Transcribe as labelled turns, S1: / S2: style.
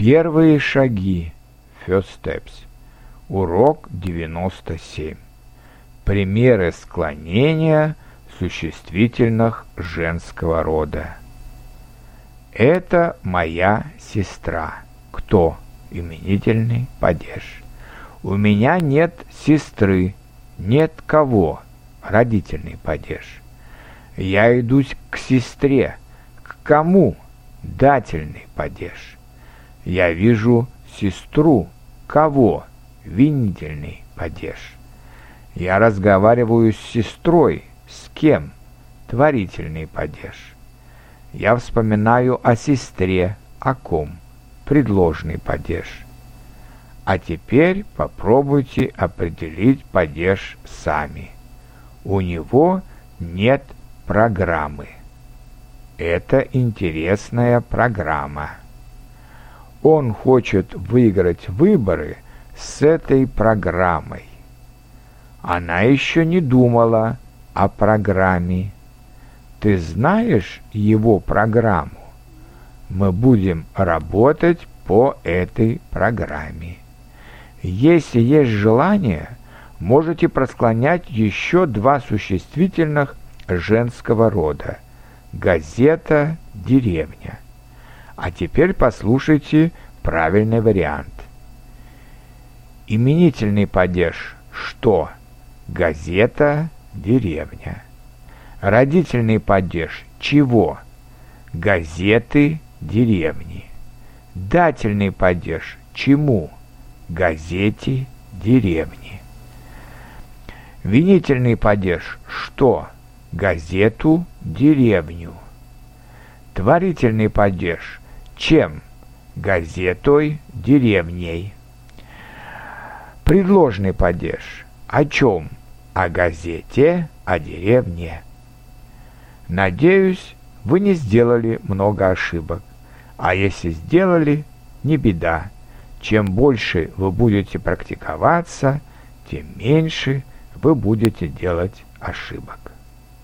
S1: Первые шаги. First steps. Урок 97. Примеры склонения существительных женского рода. Это моя сестра. Кто? Именительный падеж. У меня нет сестры. Нет кого? Родительный падеж. Я идусь к сестре. К кому? Дательный падеж. Я вижу сестру. Кого? Винительный падеж. Я разговариваю с сестрой. С кем? Творительный падеж. Я вспоминаю о сестре. О ком? Предложный падеж. А теперь попробуйте определить падеж сами. У него нет программы. Это интересная программа. Он хочет выиграть выборы с этой программой. Она еще не думала о программе. Ты знаешь его программу? Мы будем работать по этой программе. Если есть желание, можете просклонять еще два существительных женского рода – газета, деревня – а теперь послушайте правильный вариант. Именительный падеж «что?» Газета, деревня. Родительный падеж «чего?» Газеты, деревни. Дательный падеж «чему?» Газете, деревни. Винительный падеж «что?» Газету, деревню. Творительный падеж чем газетой деревней. Предложный падеж. О чем? О газете, о деревне. Надеюсь, вы не сделали много ошибок. А если сделали, не беда. Чем больше вы будете практиковаться, тем меньше вы будете делать ошибок.